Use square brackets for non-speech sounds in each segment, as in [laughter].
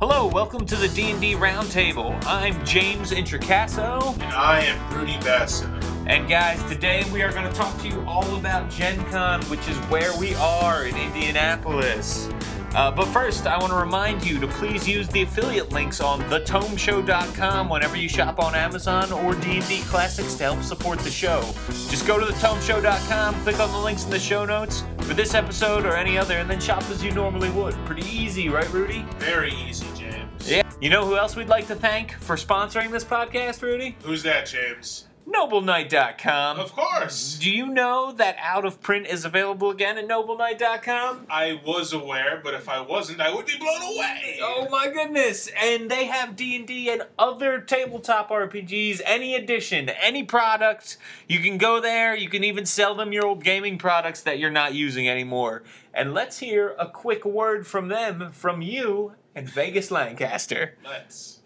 Hello, welcome to the D&D Roundtable. I'm James Introcaso, And I am Rudy Basso. and guys, today we are going to talk to you all about Gen Con, which is where we are in Indianapolis. Uh, but first, I want to remind you to please use the affiliate links on thetomeshow.com whenever you shop on Amazon or D&D Classics to help support the show. Just go to thetomeshow.com, click on the links in the show notes for this episode or any other, and then shop as you normally would. Pretty easy, right, Rudy? Very easy, James. Yeah. You know who else we'd like to thank for sponsoring this podcast, Rudy? Who's that, James? NobleKnight.com. Of course. Do you know that out of print is available again at NobleKnight.com? I was aware, but if I wasn't, I would be blown away. Oh my goodness! And they have D and D and other tabletop RPGs, any edition, any product. You can go there. You can even sell them your old gaming products that you're not using anymore. And let's hear a quick word from them, from you and Vegas Lancaster. Let's.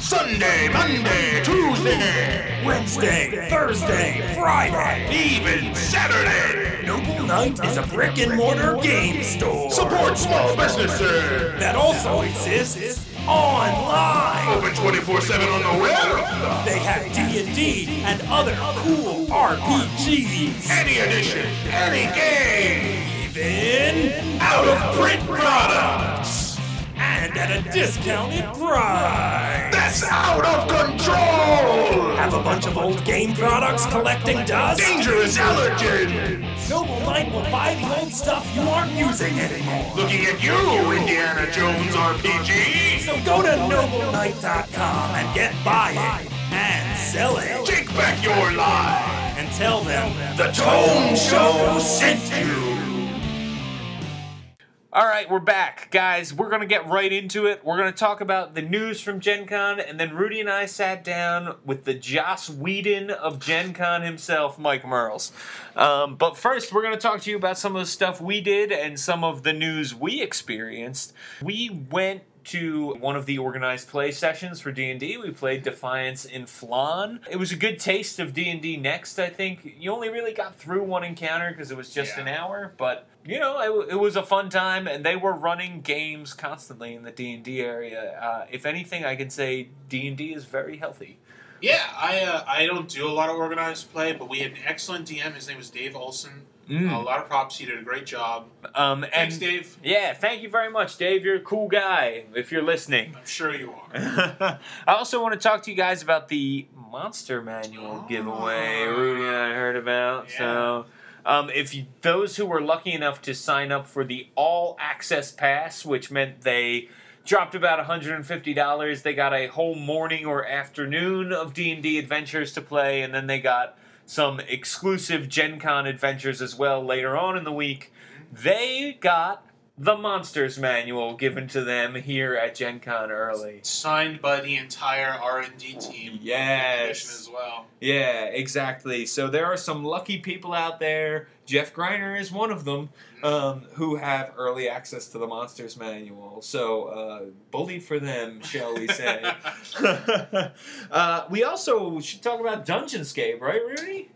Sunday, Monday, Tuesday, Wednesday, Thursday, Friday. even Saturday. Noble Knight is a brick and mortar game store Support small businesses. that also exists online. Open 24/7 on the web. They have D&D and other cool RPGs. Any edition, any game. Even Out of print products. And at a discounted price. That's out of control. Have a bunch of old game products collecting dust? Dangerous allergens. Noble Knight will buy the old stuff you aren't using anymore. Looking at you, Indiana Jones RPG. So go to nobleknight.com and get buying and selling. Take back your lie. and tell them The Tome Show sent you. All right, we're back, guys. We're gonna get right into it. We're gonna talk about the news from Gen Con, and then Rudy and I sat down with the Joss Whedon of Gen Con himself, Mike Mearls. Um, but first, we're gonna talk to you about some of the stuff we did and some of the news we experienced. We went to one of the organized play sessions for D&D. We played Defiance in Phlan. It was a good taste of D&D next, I think. You only really got through one encounter because it was just Yeah. an hour, but you know, it, it was a fun time and they were running games constantly in the D&D area. Uh, if anything, I can say D&D is very healthy. Yeah, I uh, I don't do a lot of organized play, but we had an excellent DM. His name was Dave Olson. Mm. A lot of props. He did a great job. Um, and Thanks, Dave. Yeah, thank you very much, Dave. You're a cool guy if you're listening. I'm sure you are. [laughs] I also want to talk to you guys about the Monster Manual Oh. giveaway Rudy and I heard about. So, um, if you, those who were lucky enough to sign up for the All Access Pass, which meant they dropped about $150, they got a whole morning or afternoon of D&D adventures to play, and then they got some exclusive Gen Con adventures as well later on in the week. They got the Monsters Manual given to them here at Gen Con early. Signed by the entire R and D team. Yes. as well. Yeah, exactly. So there are some lucky people out there. Jeff Greiner is one of them um, who have early access to the Monsters Manual. So uh, bully for them, shall we say? [laughs] [laughs] uh, we also should talk about Dungeonscape, right, Rudy?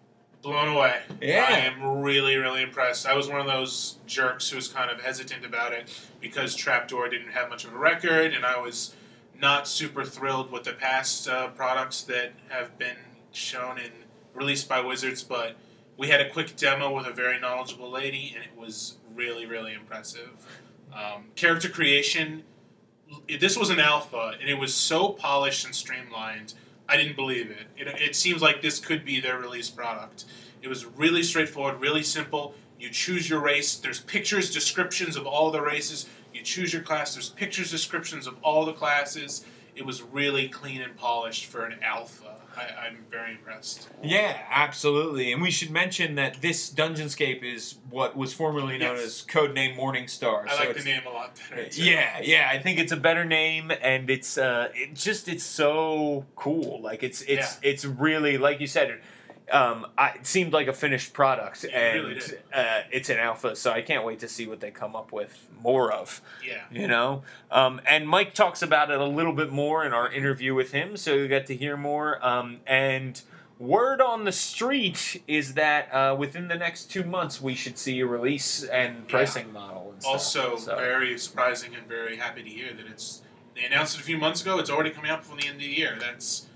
Blown away. Yeah. I am really, really impressed. I was one of those jerks who was kind of hesitant about it because Trapdoor didn't have much of a record, and I was not super thrilled with the past uh, products that have been shown and released by Wizards. But we had a quick demo with a very knowledgeable lady, and it was really, really impressive. Um, character creation. This was an alpha, and it was so polished and streamlined. I didn't believe it. it. It seems like this could be their release product. It was really straightforward, really simple. You choose your race. There's pictures, descriptions of all the races. You choose your class. There's pictures, descriptions of all the classes. It was really clean and polished for an alpha. I, I'm very impressed. Yeah, absolutely. And we should mention that this Dungeonscape is what was formerly known Yes. as Codename Morningstar. I so like the name a lot better. too. Yeah, yeah, I think it's a better name, and it's uh, it just it's so cool. Like it's it's it's really like you said. Um, I, it seemed like a finished product, and really uh, it's an alpha. So I can't wait to see what they come up with more of. Yeah. You know, um, and Mike talks about it a little bit more in our interview with him, so you get to hear more. Um, and word on the street is that uh, within the next two months we should see a release and pricing model. And stuff. Also, So- very surprising and very happy to hear that it's They announced it a few months ago. It's already coming out before the end of the year. That's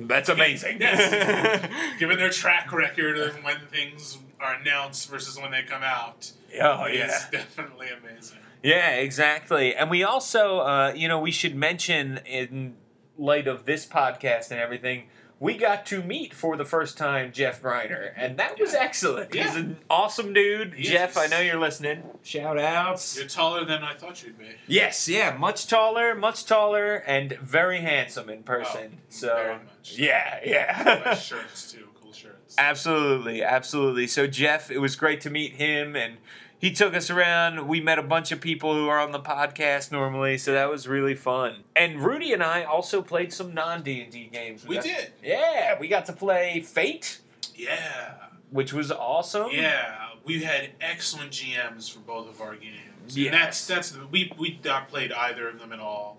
That's amazing. Yes. [laughs] given their track record of when things are announced versus when they come out. oh is yeah. definitely amazing. Yeah, exactly. And we also, uh, you know, we should mention in light of this podcast and everything, we got to meet for the first time Jeff Greiner, and that was Yeah. excellent. He's an awesome dude. He Jeff, is. I know you're listening. Shout outs. You're taller than I thought you'd be. Yes, yeah, much taller, much taller, and very handsome in person. Oh, so, very much. yeah, Nice yeah. shirts too. Cool shirts. [laughs] absolutely, absolutely. So, Jeff, it was great to meet him, and he took us around. We met a bunch of people who are on the podcast normally, so that was really fun. And Rudy and I also played some non D and D games. We got- did. Yeah, we got to play Fate, Yeah. which was awesome. Yeah. We had excellent GMs for both of our games. Yes. And that's that's we we not played either of them at all.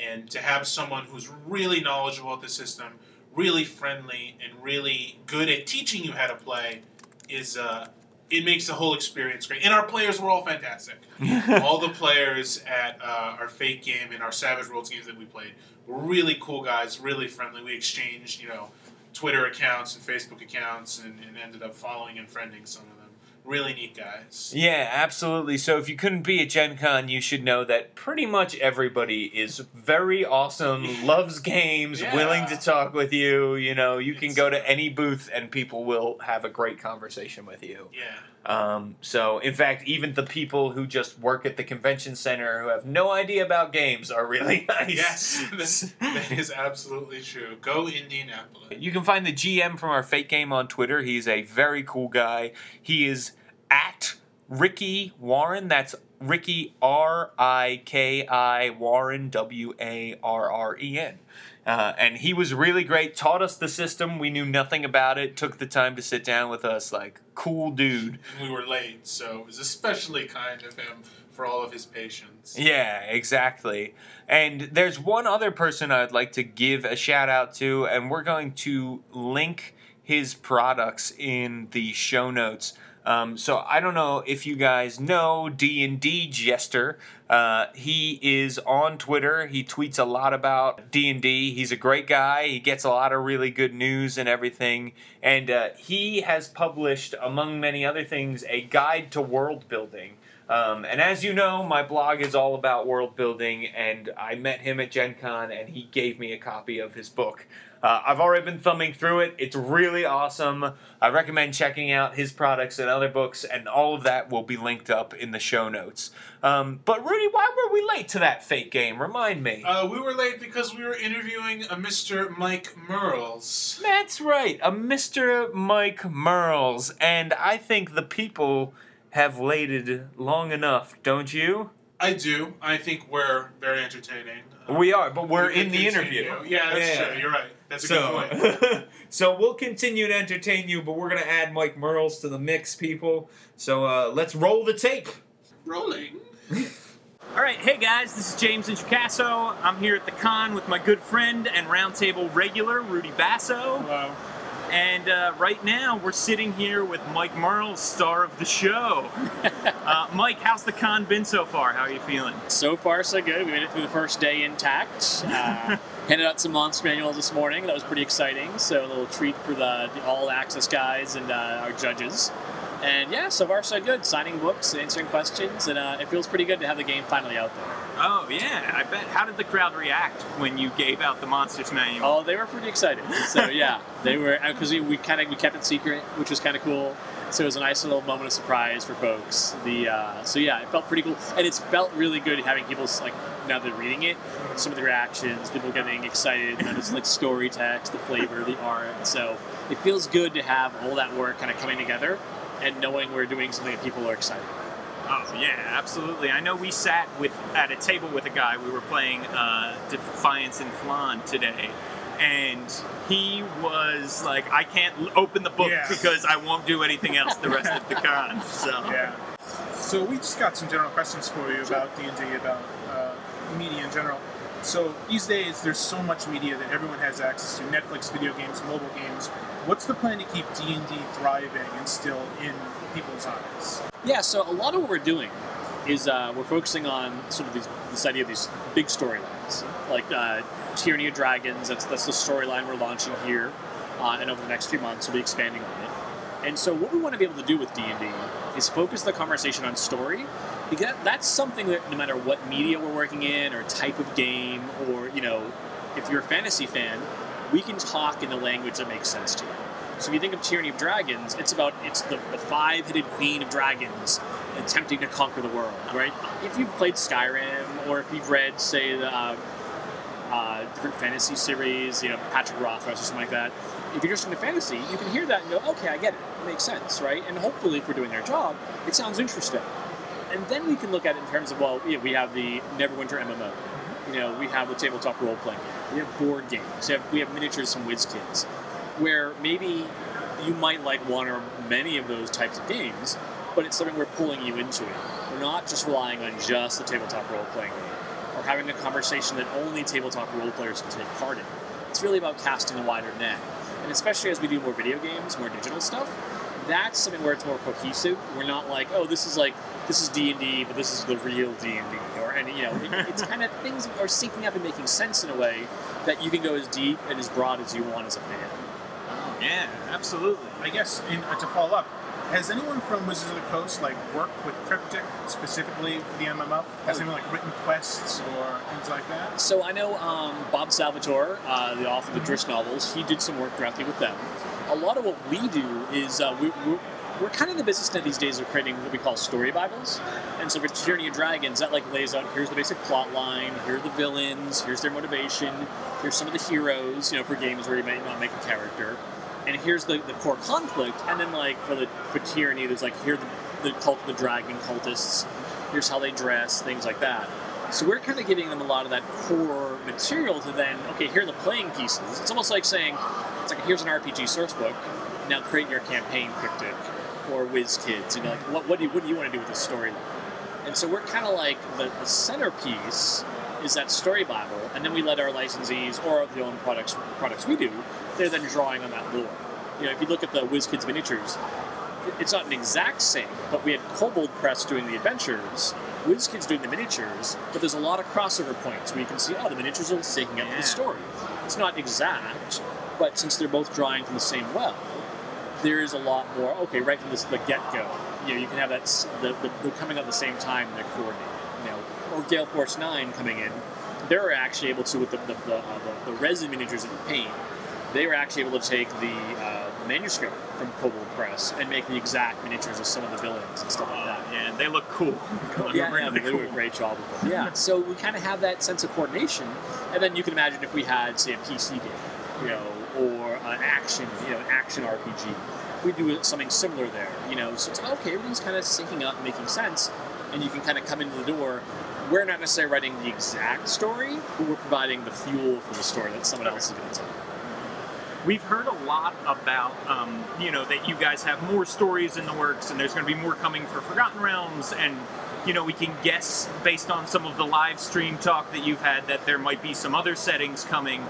And to have someone who's really knowledgeable at the system, really friendly, and really good at teaching you how to play is uh it makes the whole experience great. And our players were all fantastic. [laughs] all the players at uh, our Fate game and our Savage Worlds games that we played were really cool guys, really friendly. We exchanged, you know, Twitter accounts and Facebook accounts, and, and ended up following and friending some of them. Really neat guys. Yeah, absolutely. So if you couldn't be at Gen Con, you should know that pretty much everybody is very awesome, [laughs] loves games, Yeah. willing to talk with you. You know, you can go to any booth and people will have a great conversation with you. Yeah. Um, so, in fact, even the people who just work at the convention center who have no idea about games are really [laughs] nice. Yes, that, [laughs] that is absolutely true. Go Indianapolis. You can find the GM from our Fate game on Twitter. He's a very cool guy. He is at Riki Warren. That's Riki R I K I Warren W A R R E N. Uh, and he was really great. Taught us the system. We knew nothing about it. Took the time to sit down with us. Like cool dude. We were late, so it was especially kind of him for all of his patience. Yeah, exactly. And there's one other person I'd like to give a shout out to, and we're going to link his products in the show notes. Um, so I don't know if you guys know D and D Jester. Uh, he is on Twitter. He tweets a lot about D and D. He's a great guy. He gets a lot of really good news and everything. And uh, he has published, among many other things, a guide to world building. Um, and as you know, my blog is all about world building, and I met him at Gen Con, and he gave me a copy of his book. Uh, I've already been thumbing through it. It's really awesome. I recommend checking out his products and other books, and all of that will be linked up in the show notes. Um, but Rudy, why were we late to that Fate game? Remind me. Uh, we were late because we were interviewing a Mr. Mike Mearls. That's right, a Mr. Mike Mearls, and I think the people have waited long enough, don't you? I do. I think we're very entertaining. Uh, We are, but we're we in the continue. interview. Yeah, that's Yeah. true. You're right. That's a good point. So, [laughs] so we'll continue to entertain you, but we're gonna add Mike Mearls to the mix, people. So uh, let's roll the tape. Rolling. [laughs] All right, hey guys, this is James Introcaso. I'm here at the con with my good friend and roundtable regular, Rudy Basso. Hello. And uh, right now, we're sitting here with Mike Mearls, star of the show. [laughs] uh, Mike, how's the con been so far? How are you feeling? So far, so good. We made it through the first day intact. Uh, handed out some monster manuals this morning. That was pretty exciting. So a little treat for the, the all access guys and uh, our judges. And yeah, so far so good. Signing books, answering questions, and uh, it feels pretty good to have the game finally out there. Oh, yeah, I bet. How did the crowd react when you gave out the Monsters Manual? Oh, they were pretty excited. So yeah, they were because we, we kind of we kept it secret, which was kind of cool. So it was a nice little moment of surprise for folks. The uh, so yeah, it felt pretty cool, and it's felt really good having people like now they're reading it, some of the reactions, people getting excited, notice like story text, the flavor, the art. So it feels good to have all that work kind of coming together, and knowing we're doing something that people are excited. about. Oh yeah, absolutely. I know we sat with at a table with a guy. We were playing uh, Defiance and Phlan today, and he was like, "I can't open the book Yeah. because I won't do anything else the rest of the [laughs] con." So Yeah. So we just got some general questions for you about D and D, about uh, media in general. So these days, there's so much media that everyone has access to: Netflix, video games, mobile games. What's the plan to keep D and D thriving and still in people's eyes? Yeah, so a lot of what we're doing is uh, we're focusing on sort of these, this idea of these big storylines, like uh, Tyranny of Dragons. That's that's the storyline we're launching here, uh, and over the next few months we'll be expanding on it. And so, what we want to be able to do with D and D is focus the conversation on story, because that's something that no matter what media we're working in, or type of game, or you know, if you're a fantasy fan, we can talk in the language that makes sense to you. So if you think of Tyranny of Dragons, it's about it's the, the five-headed queen of dragons attempting to conquer the world, right? If you've played Skyrim, or if you've read, say, the uh, uh, different fantasy series, you know, Patrick Rothfuss or something like that, if you're just into fantasy, you can hear that and go, okay, I get it. It makes sense, right? And hopefully, if we're doing our job, it sounds interesting. And then we can look at it in terms of, well, yeah, we have the Neverwinter MMO. You know, we have the tabletop role playing game. We have board games. We have, we have miniatures from WizKids, where maybe you might like one or many of those types of games, but it's something we're pulling you into it. We're not just relying on just the tabletop role playing game having a conversation that only tabletop role players can take part in. It's really about casting a wider net. And especially as we do more video games, more digital stuff, that's something where it's more cohesive. We're not like, oh, this is like this is D and D, but this is the real D and D, or and you know, it, it's kind of things are syncing up and making sense in a way that you can go as deep and as broad as you want as a fan. Yeah, absolutely. I guess in, uh, to follow up, has anyone from Wizards of the Coast like worked with Cryptic specifically for the MMO? Has anyone like written quests or things like that? So I know um, Bob Salvatore, uh, the author of the Drizzt novels, he did some work directly with them. A lot of what we do is uh, we, we're, we're kind of in the business now these days of creating what we call story bibles. And so for Tyranny of Dragons, that like lays out here's the basic plot line, here are the villains, here's their motivation, here's some of the heroes, you know, for games where you might not make a character. And here's the, the core conflict, and then like for the for Tyranny, there's like here the, the cult of the dragon cultists, here's how they dress, things like that. So we're kind of giving them a lot of that core material to then, okay, here are the playing pieces. It's almost like saying, it's like here's an RPG source book, now create your campaign cryptic or WizKids. You know, like what, what do you what do you want to do with this storyline? And so we're kind of like the, the centerpiece is that story bible, and then we let our licensees or the own products products we do, they're then drawing on that lore. You know, if you look at the WizKids miniatures, it's not an exact same, but we had Kobold Press doing the adventures, WizKids doing the miniatures, but there's a lot of crossover points where you can see, oh, the miniatures are syncing up Yeah. the story. It's not exact, but since they're both drawing from the same well, there is a lot more. Okay, right from this, the get go, you know, you can have that the, the, they're coming at the same time. They're coordinated, or Gale Force Nine coming in. They're actually able to with the the, the, uh, the, the resin miniatures that you paint. They were actually able to take the, uh, manuscript from Kobold Press and make the exact miniatures of some of the villains and stuff like that. Yeah, they look cool. They Yeah, [laughs] really yeah, they do a great job with it. Yeah, so we kind of have that sense of coordination, and then you can imagine if we had, say, a PC game, you know, or an action, you know, an action RPG, we do something similar there. You know, so it's okay, everything's kind of syncing up, making sense, and you can kind of come into the door. We're not necessarily writing the exact story, but we're providing the fuel for the story that someone else is going to tell. We've heard a lot about, um, you know, that you guys have more stories in the works, and there's going to be more coming for Forgotten Realms, and you know, we can guess based on some of the live stream talk that you've had that there might be some other settings coming.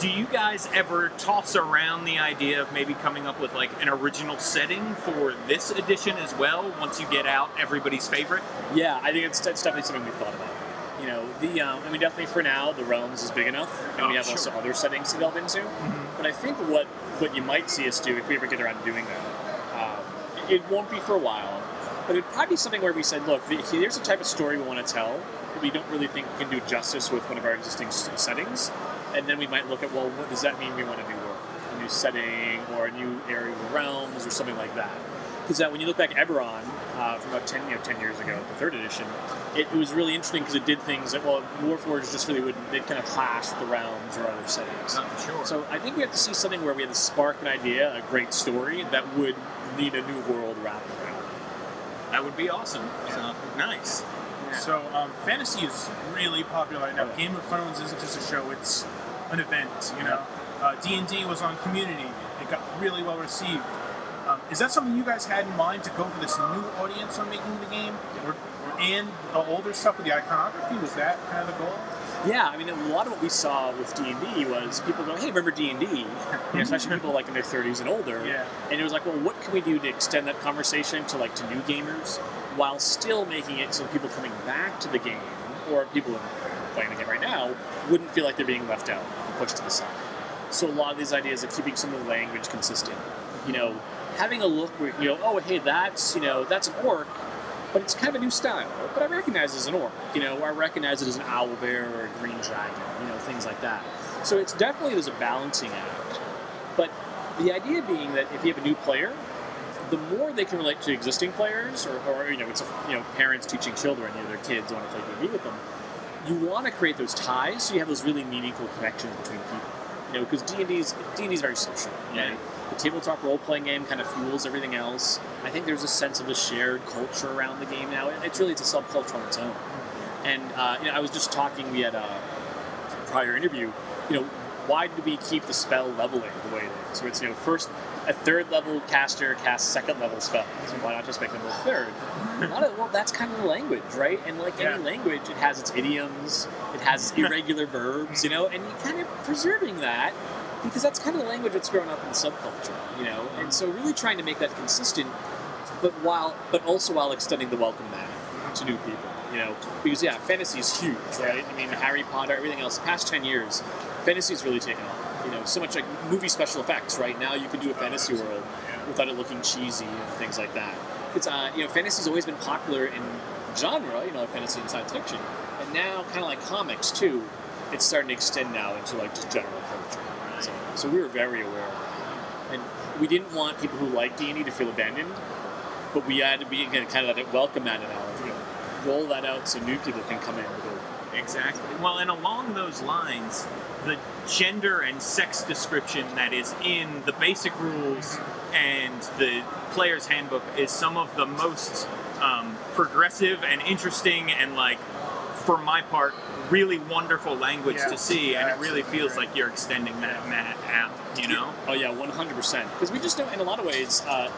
Do you guys ever toss around the idea of maybe coming up with like an original setting for this edition as well? Once you get out everybody's favorite. Yeah, I think it's, it's definitely something we've thought about. You know, the um, I mean, definitely for now, the realms is big enough, and we Oh, have sure. also other settings to delve into. But I think what what you might see us do if we ever get around to doing that, um, it won't be for a while, but it'd probably be something where we said, look, here's the type of story we want to tell. that We don't really think we can do justice with one of our existing settings, and then we might look at, well, what does that mean we want to do? World, a new setting or a new area of the realms or something like that. Because uh, when you look back at Eberron uh, from about 10, you know, 10 years ago, the third edition, it, it was really interesting because it did things that, well, Warforged just really wouldn't, they'd kind of clash with the realms or other settings. sure. So I think we have to see something where we have to spark an idea, a great story that would need a new world wrapped around. that would be awesome. So, nice. So um, fantasy is really popular right now. Game of Thrones isn't just a show; it's an event. You know, Uh, D and D was on Community; it got really well received. Um, is that something you guys had in mind to go for this new audience on making the game, or, or and the older stuff with the iconography? Was that kind of the goal? Yeah, I mean, a lot of what we saw with D and D was people going, "Hey, remember D and D?" [laughs] Especially people like in their thirties and older. Yeah. And it was like, well, what can we do to extend that conversation to like to new gamers? While still making it so people coming back to the game or people who are playing the game right now wouldn't feel like they're being left out and pushed to the side. So a lot of these ideas of keeping some of the language consistent, you know, having a look where you know, oh hey, that's you know that's an orc, but it's kind of a new style. But I recognize it as an orc, you know, I recognize it as an owl bear or a green dragon, you know, things like that. So it's definitely there's a balancing act. But the idea being that if you have a new player, the more they can relate to existing players, or, or you know, it's you know parents teaching children, you know, their kids want to play D&D with them. You want to create those ties, so you have those really meaningful connections between people. You know, because D&D is D&D is very social. Yeah. The tabletop role playing game kind of fuels everything else. I think there's a sense of a shared culture around the game now. It's really it's a subculture on its own. And uh, you know, I was just talking. We had a prior interview. You know, why did we keep the spell leveling the way it is? So it's you know first a third level caster casts second level spells. Why not just make them a third? A lot of, well, that's kind of the language, right? And like any language, it has its idioms, it has its irregular verbs, you know, and you kind of preserving that because that's kind of the language that's grown up in the subculture, you know. And so really trying to make that consistent, but while but also while extending the welcome mat to new people, you know, because yeah, fantasy is huge, right? I mean, Harry Potter, everything else. The past ten years, fantasy's really taken off. You know, so much like movie special effects. Right now, you can do a fantasy world without it looking cheesy and things like that. It's uh, you know, fantasy's always been popular in genre, you know, fantasy and science fiction, and now kind of like comics too. It's starting to extend now into like just general culture. So, so we were very aware of that, and we didn't want people who like D and D to feel abandoned, but we had to be kind of that welcome. You know, roll that out so new people can come in. Exactly. Well, and along those lines, the gender and sex description that is in the basic rules and the player's handbook is some of the most um, progressive and interesting and like, for my part, really wonderful language Yeah. to see, and it really feels agree. like you're extending that mat out. You know? Oh yeah, one hundred percent. Because we just know, in a lot of ways, uh,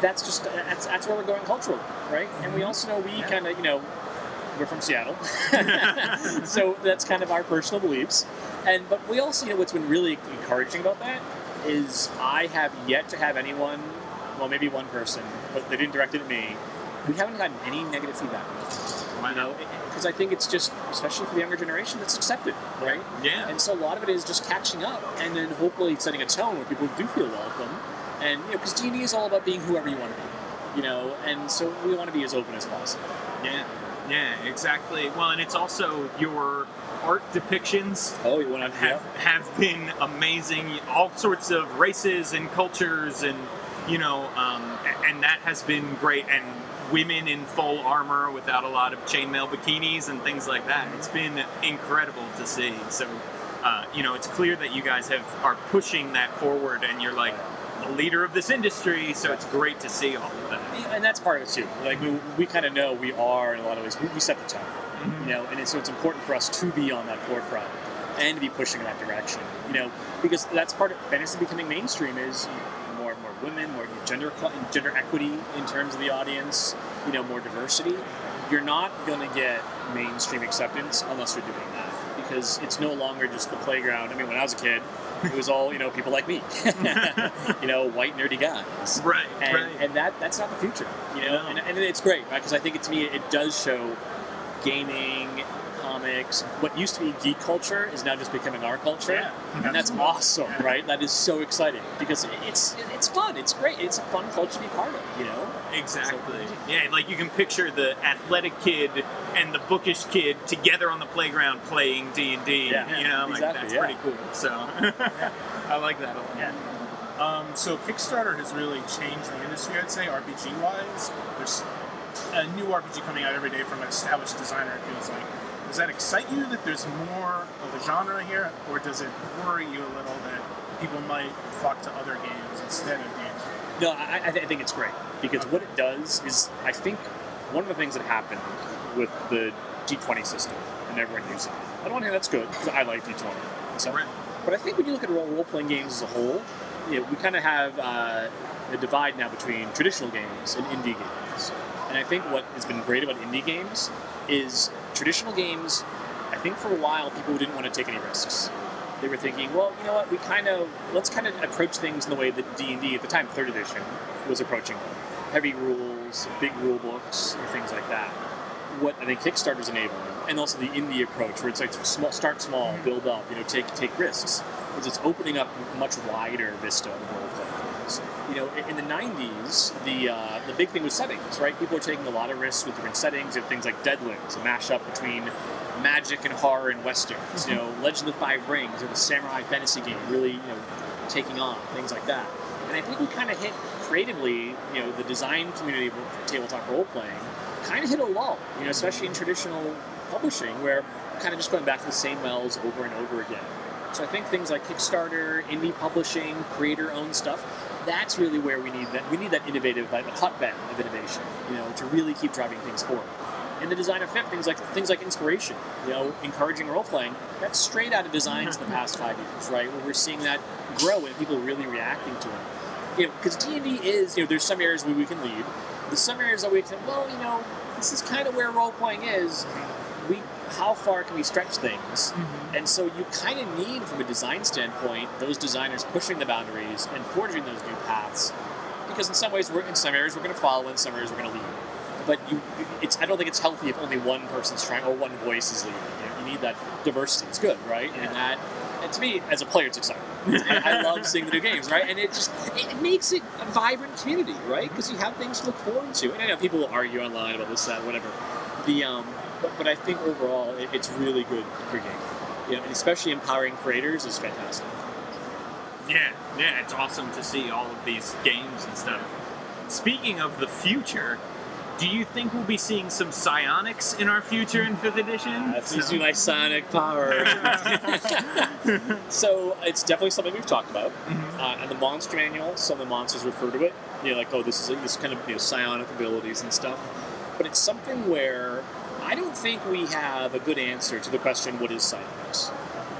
that's just that's, that's where we're going culturally, right? And we also know we kind of you know we're from Seattle, [laughs] [laughs] so that's kind of our personal beliefs. And but we also you know what's been really encouraging about that is I have yet to have anyone, well maybe one person, but they didn't direct it at me. We haven't gotten any negative feedback. You know, because I think it's just, especially for the younger generation, it's accepted, right? Yeah. And so a lot of it is just catching up, and then hopefully setting a tone where people do feel welcome. And you know, because D and D is all about being whoever you want to be, you know. And so we want to be as open as possible. Yeah. Yeah, exactly. Well, and it's also your art depictions Oh, you want to have have been amazing. All sorts of races and cultures, and you know, um, and that has been great. And women in full armor without a lot of chainmail bikinis and things like that. It's been incredible to see. So, uh, you know, it's clear that you guys have are pushing that forward, and you're like the leader of this industry. So it's great to see all of that. and that's part of it too. Like we, we kind of know we are in a lot of ways. We, we set the tone, you know, and it's, so it's important for us to be on that forefront and to be pushing in that direction, you know, because that's part of fantasy becoming mainstream is more and more women, more gender gender equity in terms of the audience, you know, more diversity. You're not going to get mainstream acceptance unless you're doing that because it's no longer just the playground. I mean, when I was a kid, it was all you know people like me, [laughs] you know, white nerdy guys Right. and, right. and that that's not the future, you know. No. And, and it's great, right? Because I think it, to me it does show gaming, comics, what used to be geek culture is now just becoming our culture, Yeah, and that's awesome, Yeah. right? That is so exciting because it's it's fun, it's great, it's a fun culture to be part of, you know. Exactly. Yeah, like you can picture the athletic kid and the bookish kid together on the playground playing D and D. Yeah. You know, like Exactly, that's yeah. pretty cool. So [laughs] I like that a lot. Yeah. Um, so Kickstarter has really changed the industry, I'd say, RPG wise. There's a new RPG coming out every day from an established designer, it feels like. Does that excite you that there's more of a genre here, or does it worry you a little that people might flock to other games instead of games? No, I, I, th- I think it's great because what it does is, I think, one of the things that happened with the D20 system and everyone using it. I don't want to that's good because I like D20. and stuff. Right. But I think when you look at role playing games as a whole, you know, we kind of have uh, a divide now between traditional games and indie games. And I think what has been great about indie games is traditional games. I think for a while people didn't want to take any risks. They were thinking, well, you know what? We kind of let's kind of approach things in the way that D and D at the time, third edition, was approaching them. heavy rules, big rule books, and things like that. What I think Kickstarter's enabling, and also the indie approach, where it's like small, start small, build up, you know, take take risks, is it's opening up much wider vista of games. You know, in- the '90s, the uh, the big thing was settings, right? People were taking a lot of risks with different settings. You have things like Deadlands, a mashup between magic and horror and westerns. You know, Legend of the Five Rings, or the samurai fantasy game, really, you know, taking on things like that. And I think we kind of hit creatively, you know, the design community of tabletop role playing kind of hit a lull, you know, especially in traditional publishing where kind of just going back to the same wells over and over again. So I think things like Kickstarter, indie publishing, creator-owned stuff, that's really where we need that. We need that innovative, like the hotbed of innovation, you know, to really keep driving things forward. In the design of FIP, things like things like inspiration, you know, encouraging role playing, that's straight out of designs in the mm-hmm. past five years, right? Where we're seeing that grow and people really reacting to it. You know, because D and D is, you know, there's some areas where we can lead. There's some areas that we can, well, you know, this is kind of where role playing is. How far can we stretch things? And so you kind of need, from a design standpoint, those designers pushing the boundaries and forging those new paths. Because in some ways, we're in some areas we're going to follow, in some areas we're going to lead. But you, it's I don't think it's healthy if only one person's trying or one voice is leading. You, know, you need that diversity. It's good, right? And that, and to me, as a player, it's exciting. [laughs] I love seeing the new games, right? And it just it, it makes it a vibrant community, right? Because you have things to look forward to. And I know people will argue online about this, that, whatever. The um, but, but I think overall, it, it's really good for gaming. You know, and especially empowering creators is fantastic. Yeah, yeah, it's awesome to see all of these games and stuff. Speaking of the future, do you think we'll be seeing some psionics in our future in fifth edition? That's using my sonic power. [laughs] so it's definitely something we've talked about. Uh, and the monster manual, some of the monsters refer to it. You know, like, oh, this is this kind of you know, psionic abilities and stuff. But it's something where I don't think we have a good answer to the question, what is psionics?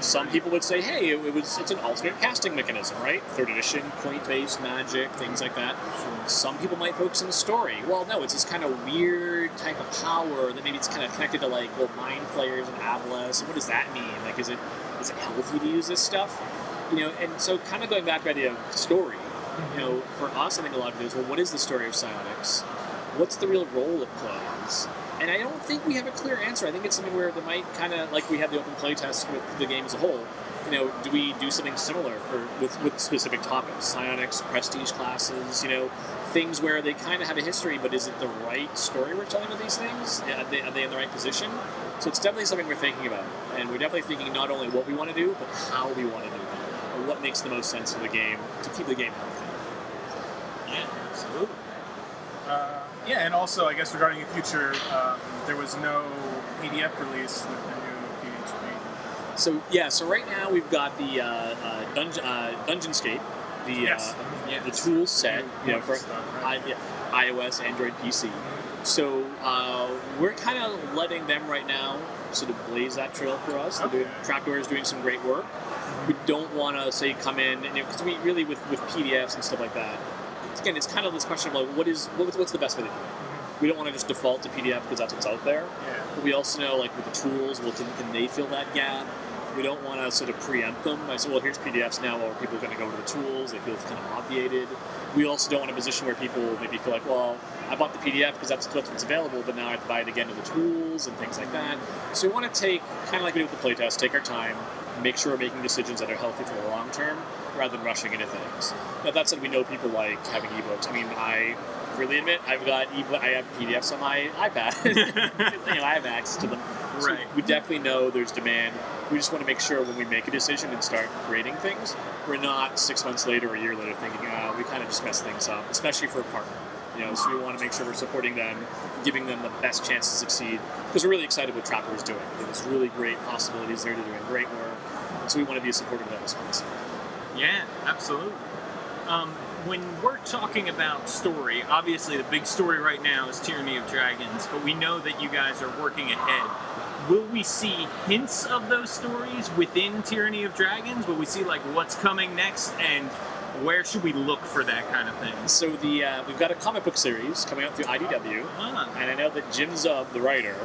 Some people would say, hey, it, was it's an alternate casting mechanism, right? Third edition, point-based magic, things like that. Some people might focus on the story. Well, no, it's this kind of weird type of power that maybe it's kind of connected to like well, mind flayers and Aboleth. What does that mean? Like, is it is it healthy to use this stuff? You know, and so kind of going back to the idea of story. You know, for us, I think a lot of it is well, what is the story of psionics? What's the real role it plays? And I don't think we have a clear answer. I think it's something where there might kind of like we had the open play test with the game as a whole. You know, do we do something similar for with, with specific topics, psionics, prestige classes? You know, things where they kind of have a history, but is it the right story we're telling with these things? Are they, are they in the right position? So it's definitely something we're thinking about, and we're definitely thinking not only what we want to do, but how we want to do it, or what makes the most sense for the game to keep the game healthy. Yeah, absolutely. Uh, yeah, and also I guess regarding the future, um, there was no PDF release with the new PHB. So yeah, so right now we've got the uh, uh, Dungeon uh, Dungeonscape, the Yes. uh, Yes. the tool set, you know, for Stuff, I, right? yeah, iOS, Android, PC. So uh, we're kind of letting them right now sort of blaze that trail for us. They're doing, Trapdoor is doing some great work. We don't want to say come in and because we really with with PDFs and stuff like that. Again, it's kind of this question of like, what is what's, what's the best way to do it? Mm-hmm. We don't want to just default to PDF because that's what's out there. Yeah. But we also know, like with the tools, well, can, can they fill that gap? We don't want to sort of preempt them. I said, well, here's PDFs now, people are going to go to the tools. They feel it's kind of obviated. We also don't want a position where people maybe feel like, well, I bought the PDF because that's what's what's available, but now I have to buy it again to the tools and things like that. So we want to take, kind of like we did with the playtest, take our time, make sure we're making decisions that are healthy for the long term, rather than rushing into things. Now that said, we know people like having ebooks. I mean, I really admit I've got ebook, I have PDFs on my iPad. [laughs] you know, I have access to them. So Right. we definitely know there's demand. We just want to make sure when we make a decision and start creating things, we're not six months later or a year later thinking, ah, we kind of just messed things up, especially for a partner. You know, so we want to make sure we're supporting them, giving them the best chance to succeed, because we're really excited what Trapper is doing. There's really great possibilities there. They're doing great work, so we want to be supportive of as possible. Yeah, absolutely. Um, when we're talking about story, obviously the big story right now is Tyranny of Dragons, but we know that you guys are working ahead. Will we see hints of those stories within Tyranny of Dragons? Will we see like what's coming next, and where should we look for that kind of thing? So the uh, we've got a comic book series coming out through IDW. Ah, And I know that Jim Zub, the writer,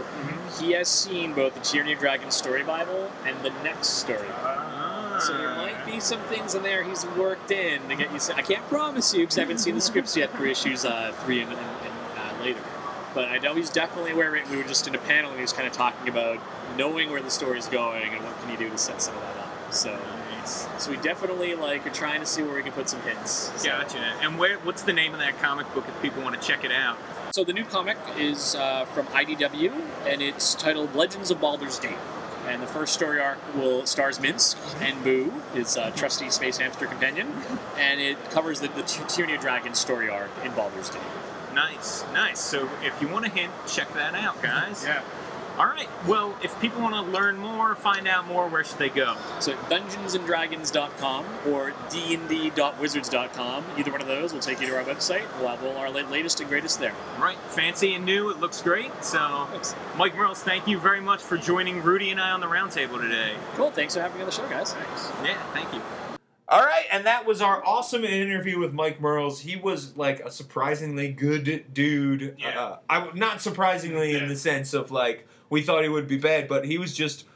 he has seen both the Tyranny of Dragons story Bible and the next story. Ah. So there might be some things in there he's worked in to get you. I can't promise you because I haven't seen the scripts yet for issues uh, three and, and, and uh, later. But I know he's definitely aware of it. We were just in a panel and he was kind of talking about knowing where the story's going and what can you do to set some of that up. So, so we definitely like are trying to see where we can put some hints. So- Gotcha. And where? What's the name of that comic book if people want to check it out? So the new comic is uh, from IDW, and it's titled Legends of Baldur's Gate. And the first story arc will stars Minsc and Boo, his uh, trusty space hamster companion, and it covers the, the Ty- Tyranny of Dragons story arc in Baldur's Gate. Nice, nice. So if you want a hint, check that out, guys. Yeah. All right. Well, if people want to learn more, find out more, where should they go? So dungeonsanddragons.com or dnd.wizards.com, either one of those will take you to our website. We'll have all our latest and greatest there. Right. Fancy and new. It looks great. So, Thanks. Mike Mearls, thank you very much for joining Rudy and I on the roundtable today. Cool, thanks for having me on the show, guys. Thanks. Yeah, thank you. All right, and that was our awesome interview with Mike Mearls. He was like a surprisingly good dude. Yeah. Uh, I w- not surprisingly in the sense of like we thought he would be bad, but he was just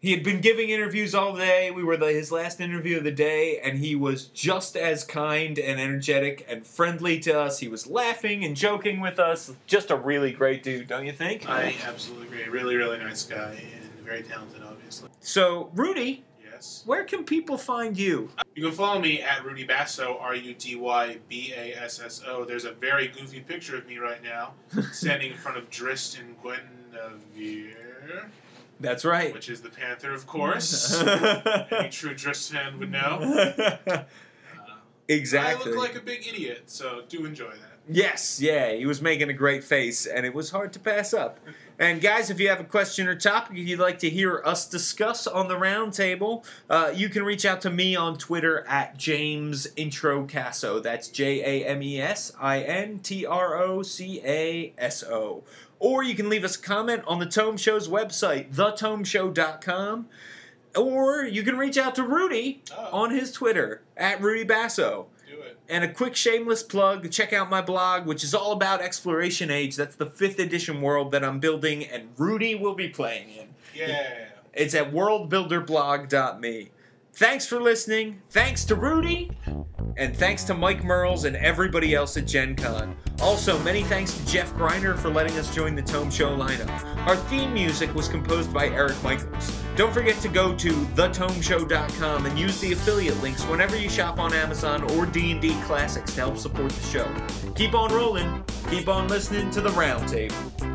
he had been giving interviews all day. We were the, his last interview of the day, and he was just as kind and energetic and friendly to us. He was laughing and joking with us. Just a really great dude, don't you think? I absolutely agree. Really, really nice guy and very talented, obviously. So, Rudy, Yes. where can people find you? You can follow me at Rudy Basso, R U D Y B A S S O. There's a very goofy picture of me right now, [laughs] standing in front of Drizzt and Guenhwyvar, That's right. which is the Panther, of course. [laughs] Any true Drizzt fan would know. [laughs] Uh, exactly. I look like a big idiot, so do enjoy that. Yes, yeah, he was making a great face, and it was hard to pass up. And guys, if you have a question or topic you'd like to hear us discuss on the roundtable, uh, you can reach out to me on Twitter at James Intro Casso. That's J A M E S I N T R O C A S O. Or you can leave us a comment on the Tome Show's website, thetomeshow.com. Or you can reach out to Rudy Oh. on his Twitter at Rudy Basso. Do it. And a quick shameless plug check out my blog, which is all about Exploration Age. That's the fifth edition world that I'm building, and Rudy will be playing in. Yeah. It's at worldbuilderblog.me. Thanks for listening. Thanks to Rudy. And thanks to Mike Mearls and everybody else at Gen Con. Also, many thanks to Jeff Greiner for letting us join the Tome Show lineup. Our theme music was composed by Eric Michaels. Don't forget to go to thetomeshow.com and use the affiliate links whenever you shop on Amazon or D&D Classics to help support the show. Keep on rolling. Keep on listening to the Roundtable.